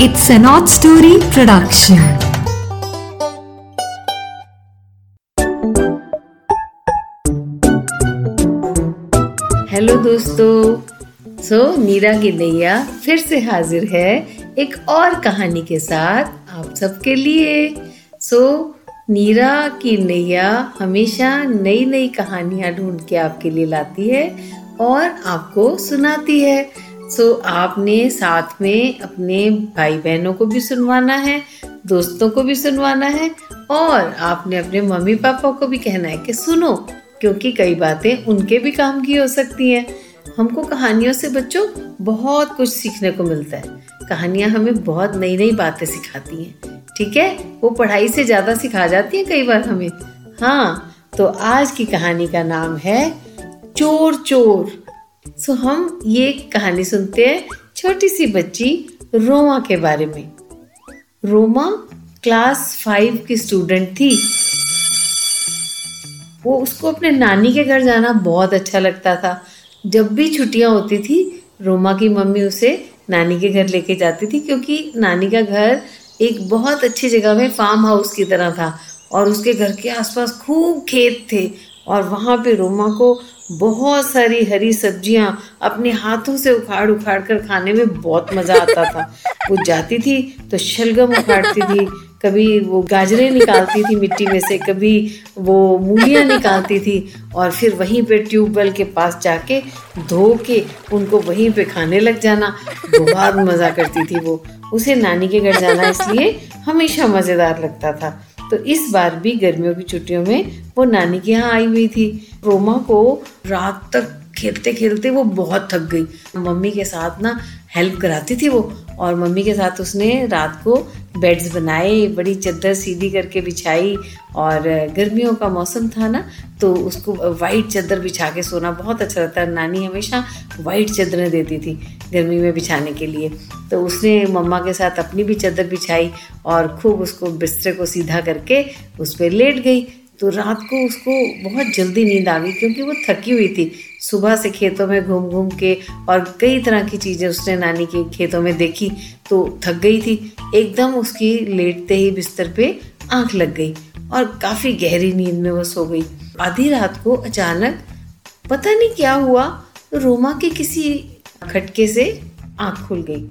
It's an odd story production. Hello दोस्तों। So नीरा नैया फिर से हाजिर है एक और कहानी के साथ आप सबके लिए। सो so, नीरा की नैया हमेशा नई नई कहानियाँ ढूंढ के आपके लिए लाती है और आपको सुनाती है। सो आपने साथ में अपने भाई बहनों को भी सुनवाना है, दोस्तों को भी सुनवाना है और आपने अपने मम्मी पापा को भी कहना है कि सुनो, क्योंकि कई बातें उनके भी काम की हो सकती हैं। हमको कहानियों से बच्चों बहुत कुछ सीखने को मिलता है। कहानियाँ हमें बहुत नई नई बातें सिखाती हैं। ठीक है? वो पढ़ाई से ज़्यादा सिखा जाती हैं कई बार हमें। हाँ तो आज की कहानी का नाम है चोर चोर सो हम ये कहानी सुनते हैं छोटी सी बच्ची रोमा के बारे में। रोमा क्लास फाइव की स्टूडेंट थी। वो उसको अपने नानी के घर जाना बहुत अच्छा लगता था। जब भी छुट्टियाँ होती थी, रोमा की मम्मी उसे नानी के घर लेके जाती थी क्योंकि नानी का घर एक बहुत अच्छी जगह में फार्म हाउस की तरह था और उसके घर के आसपास खूब खेत थे और वहाँ पे रोमा को बहुत सारी हरी सब्ज़ियाँ अपने हाथों से उखाड़ उखाड़ कर खाने में बहुत मज़ा आता था। वो जाती थी तो शलगम उखाड़ती थी, कभी वो गाजरें निकालती थी मिट्टी में से, कभी वो मूलियाँ निकालती थी और फिर वहीं पे ट्यूबवेल के पास जाके धो के उनको वहीं पे खाने लग जाना। बहुत मज़ा करती थी वो। उसे नानी के घर जाना इसलिए हमेशा मज़ेदार लगता था। तो इस बार भी गर्मियों की छुट्टियों में वो नानी के यहाँ आई हुई थी। रोमा को रात तक खेलते खेलते वो बहुत थक गई। मम्मी के साथ ना हेल्प कराती थी वो और मम्मी के साथ उसने रात को बेड्स बनाए, बड़ी चादर सीधी करके बिछाई और गर्मियों का मौसम था ना तो उसको वाइट चादर बिछा के सोना बहुत अच्छा लगता है नानी हमेशा वाइट चादरें देती थी गर्मी में बिछाने के लिए। तो उसने मम्मा के साथ अपनी भी चादर बिछाई और खूब उसको बिस्तरे को सीधा करके उस पर लेट गई। तो रात को उसको बहुत जल्दी नींद आ गई क्योंकि वो थकी हुई थी। सुबह से खेतों में घूम घूम के और कई तरह की चीज़ें उसने नानी के खेतों में देखी तो थक गई थी। एकदम उसकी लेटते ही बिस्तर पे आँख लग गई और काफ़ी गहरी नींद में वो सो गई। आधी रात को अचानक पता नहीं क्या हुआ तो रोमा के किसी खटके से आँख खुल गई।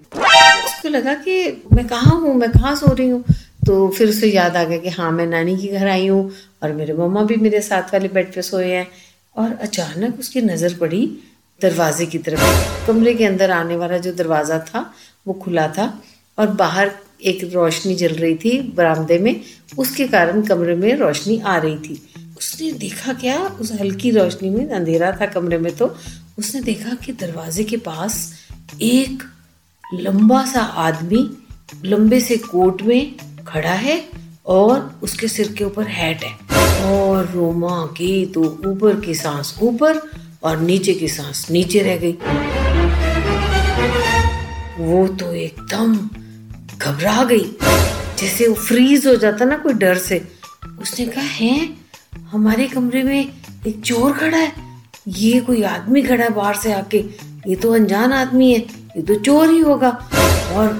उसको लगा कि मैं कहाँ हूँ, मैं कहाँ सो रही हूँ? तो फिर उसे याद आ गया कि हाँ मैं नानी के घर आई हूँ और मेरे मम्मा भी मेरे साथ वाले बेड पे सोए हैं। और अचानक उसकी नज़र पड़ी दरवाजे की तरफ़। कमरे के अंदर आने वाला जो दरवाज़ा था, वो खुला था और बाहर एक रोशनी जल रही थी बरामदे में। उसके कारण कमरे में रोशनी आ रही थी। उसने देखा क्या? उस हल्की रोशनी में, अंधेरा था कमरे में तो। उसने देखा कि दरवाजे के पास एक लंबा सा आदमी लंबे से कोट में खड़ा है और उसके सिर के ऊपर हैट है। और रोमा की तो ऊपर की सांस ऊपर और नीचे की सांस नीचे रह गई। वो तो एकदम घबरा गई जैसे वो फ्रीज हो जाता ना कोई डर से। उसने कहा, है? हमारे कमरे में एक चोर खड़ा है। ये कोई आदमी खड़ा है बाहर से आके। ये तो अनजान आदमी है। ये तो चोर ही होगा। और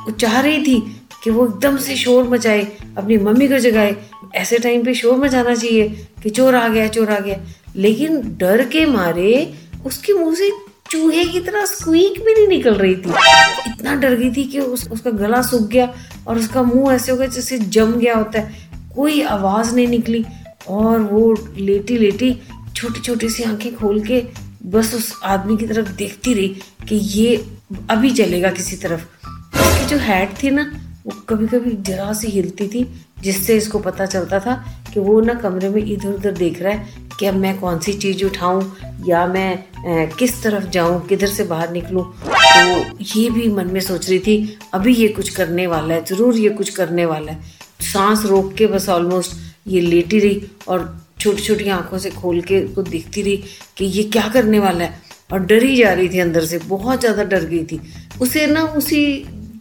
वो चाह रही थी कि वो एकदम से शोर मचाए अपनी मम्मी को जगाए ऐसे टाइम पे शोर मचाना चाहिए कि चोर आ गया चोर आ गया। लेकिन डर के मारे उसके मुँह से चूहे की तरह स्क्वीक भी नहीं निकल रही थी। इतना डर गई थी कि उस, उसका गला सूख गया और उसका मुँह ऐसे हो गया जैसे जम गया होता है। कोई आवाज़ नहीं निकली और वो लेटी लेटी छोटी छोटी सी आँखें खोल के बस उस आदमी की तरफ़ देखती रही कि ये अभी चलेगा किसी तरफ़। उसकी जो हैट थी ना वो कभी कभी जरा सी हिलती थी जिससे इसको पता चलता था कि वो ना कमरे में इधर उधर देख रहा है कि अब मैं कौन सी चीज़ उठाऊं या मैं ए, किस तरफ़ जाऊँ किधर से बाहर निकलूं। तो ये भी मन में सोच रही थी अभी ये कुछ करने वाला है ज़रूर ये कुछ करने वाला है। सांस रोक के बस ऑलमोस्ट ये लेटी रही और छोटी छोटी आँखों से खोल के उसको देखती रही कि ये क्या करने वाला है। और डरी जा रही थी अंदर से बहुत ज़्यादा डर गई थी। उसे ना उसी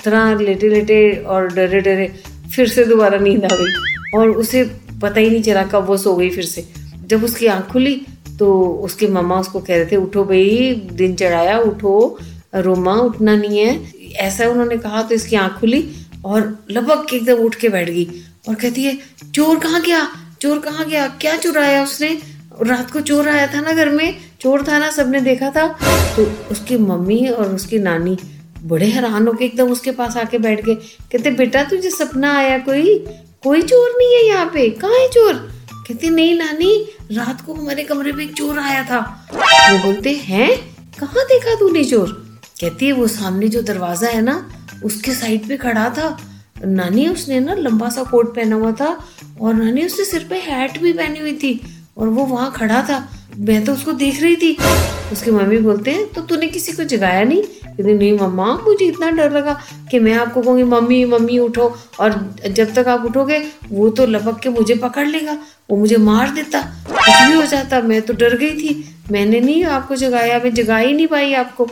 तरह लेटे लेटे और डरे डरे, फिर से दोबारा नींद आ गई। और उसे पता ही नहीं चला कब वो सो गई फिर से। जब उसकी आँख खुली तो उसके मम्मा उसको कह रहे थे, उठो भाई, दिन चढ़ाया, उठो, रोमा, उठना नहीं है। ऐसा उन्होंने कहा तो इसकी आँख खुली और लपक के एकदम उठ के बैठ गई और कहती है, चोर कहाँ गया? चोर कहाँ गया? क्या चुराया उसने? रात को चोर आया था ना घर में, चोर था ना, सबने देखा था। तो उसकी मम्मी और उसकी नानी बड़े हैरान होके एकदम उसके पास आके बैठ गए। कहते, बेटा, तुझे सपना आया कोई? कोई चोर नहीं है यहाँ पे? कहाँ है चोर? कहती, नहीं नानी, रात को हमारे कमरे में एक चोर आया था। वो बोलते, हैं? कहाँ देखा तूने चोर? कहती है, वो सामने जो दरवाज़ा है ना, उसके साइड पे खड़ा था। नानी, उसने ना लंबा सा कोट पहना हुआ था और नानी, उसने सिर पे हैट भी पहनी हुई थी और वो वहाँ खड़ा था। मैं तो उसको देख रही थी। उसकी मम्मी बोलते हैं तो तूने किसी को जगाया नहीं? कहती, नहीं मम्मा, मुझे इतना डर लगा कि मैं आपको कहूँगी, मम्मी मम्मी उठो। और जब तक आप उठोगे, वो तो लपक के मुझे पकड़ लेगा, वो मुझे मार देता, कुछ भी हो जाता। मैं तो डर गई थी। मैंने नहीं आपको जगाया, मैं जगा ही नहीं पाई आपको।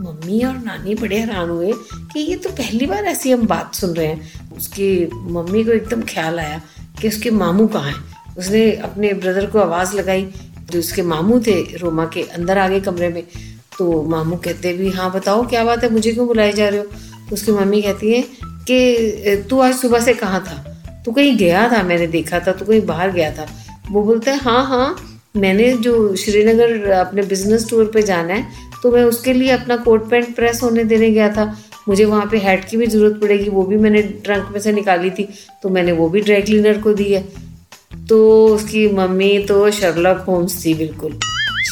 मम्मी और नानी बड़े हैरान हुए कि ये तो पहली बार ऐसी हम बात सुन रहे हैं। उसकी मम्मी को एकदम ख्याल आया कि उसके मामू कहाँ हैं। उसने अपने ब्रदर को आवाज़ लगाई, जो उसके मामू थे, रोमा के अंदर आ गए कमरे में। तो मामू कहते भी हाँ बताओ, क्या बात है? मुझे क्यों बुलाए जा रहे हो? तो उसकी मम्मी कहती है कि तू आज सुबह से कहाँ था? तू कहीं गया था? मैंने देखा था, तू कहीं बाहर गया था? वो बोलता है हाँ हाँ मैंने जो श्रीनगर अपने बिज़नेस टूर पे जाना है तो मैं उसके लिए अपना कोट पैंट प्रेस होने देने गया था। मुझे वहाँ पे हैट की भी ज़रूरत पड़ेगी, वो भी मैंने ट्रंक में से निकाली थी तो मैंने वो भी ड्राई क्लीनर को दी है। तो उसकी मम्मी तो शर्लॉक होम्स थी, बिल्कुल।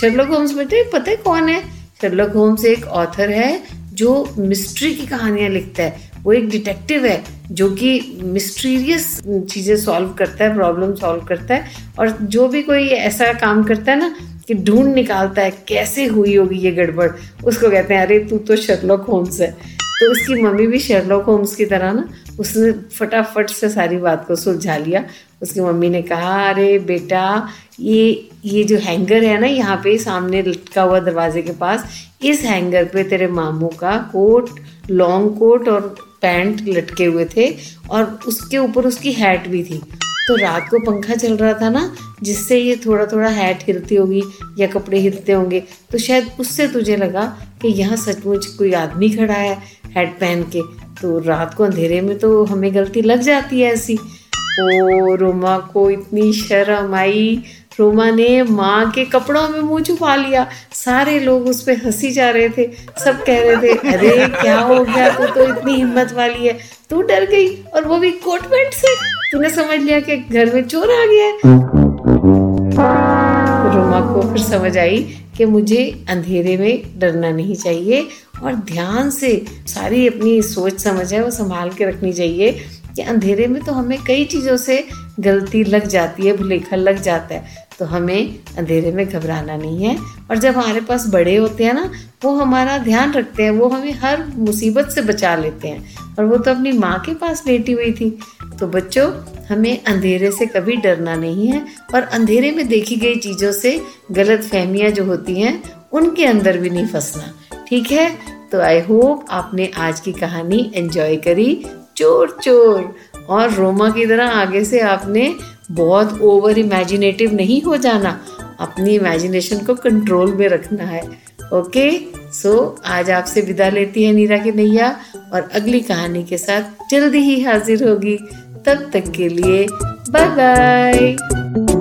शर्लॉक होम्स बेटे पता है कौन है? शर्लॉक होम्स एक ऑथर है, जो मिस्ट्री की कहानियाँ लिखता है। वो एक डिटेक्टिव है, जो कि मिस्ट्रीरियस चीज़ें सॉल्व करता है प्रॉब्लम सॉल्व करता है। और जो भी कोई ऐसा काम करता है ना, कि ढूंढ निकालता है, कैसे हुई होगी ये गड़बड़, उसको कहते हैं, अरे, तू तो शर्लक होम्स है। तो उसकी मम्मी भी शेरलॉक होम्स की तरह ना, उसने फटाफट से सारी बात को सुलझा लिया। उसकी मम्मी ने कहा, अरे बेटा, ये ये जो हैंगर है ना यहाँ पे सामने लटका हुआ दरवाजे के पास, इस हैंगर पे तेरे मामू का कोट, लॉन्ग कोट और पैंट लटके हुए थे और उसके ऊपर उसकी हैट भी थी। तो रात को पंखा चल रहा था ना, जिससे ये थोड़ा थोड़ा हैट हिलती होगी या कपड़े हिलते होंगे तो शायद उससे तुझे लगा कि यहाँ सचमुच कोई आदमी खड़ा है हैट पहन के। तो रात को अंधेरे में तो हमें गलती लग जाती है ऐसी। ओ रोमा को इतनी शर्म आई। रोमा ने माँ के कपड़ों में मुँह छुपा लिया। सारे लोग उस पर हँसी जा रहे थे। सब कह रहे थे, अरे, क्या हो गया? तू तो तो इतनी हिम्मत वाली है। तू डर गई और वो भी कोट पैंट से तूने समझ लिया कि घर में चोर आ गया है? रोमा को फिर समझ आई कि मुझे अंधेरे में डरना नहीं चाहिए और ध्यान से सारी अपनी सोच समझ है, वो संभाल के रखनी चाहिए कि अंधेरे में तो हमें कई चीज़ों से गलती लग जाती है, भुलेखा लग जाता है। तो हमें अंधेरे में घबराना नहीं है। और जब हमारे पास बड़े होते हैं ना, वो हमारा ध्यान रखते हैं, वो हमें हर मुसीबत से बचा लेते हैं। और वो तो अपनी माँ के पास लेटी हुई थी। तो बच्चों, हमें अंधेरे से कभी डरना नहीं है और अंधेरे में देखी गई चीज़ों से गलत फहमियाँ जो होती हैं, उनके अंदर भी नहीं फंसना। ठीक है? तो आई होप आपने आज की कहानी एंजॉय करी। चोर चोर और रोमा की तरह आगे से आपने बहुत ओवर इमेजिनेटिव नहीं हो जाना। अपनी इमेजिनेशन को कंट्रोल में रखना है। ओके सो आज आपसे विदा लेती है नीरा की नैया और अगली कहानी के साथ जल्दी ही हाजिर होगी। तब तक के लिए बाय बाय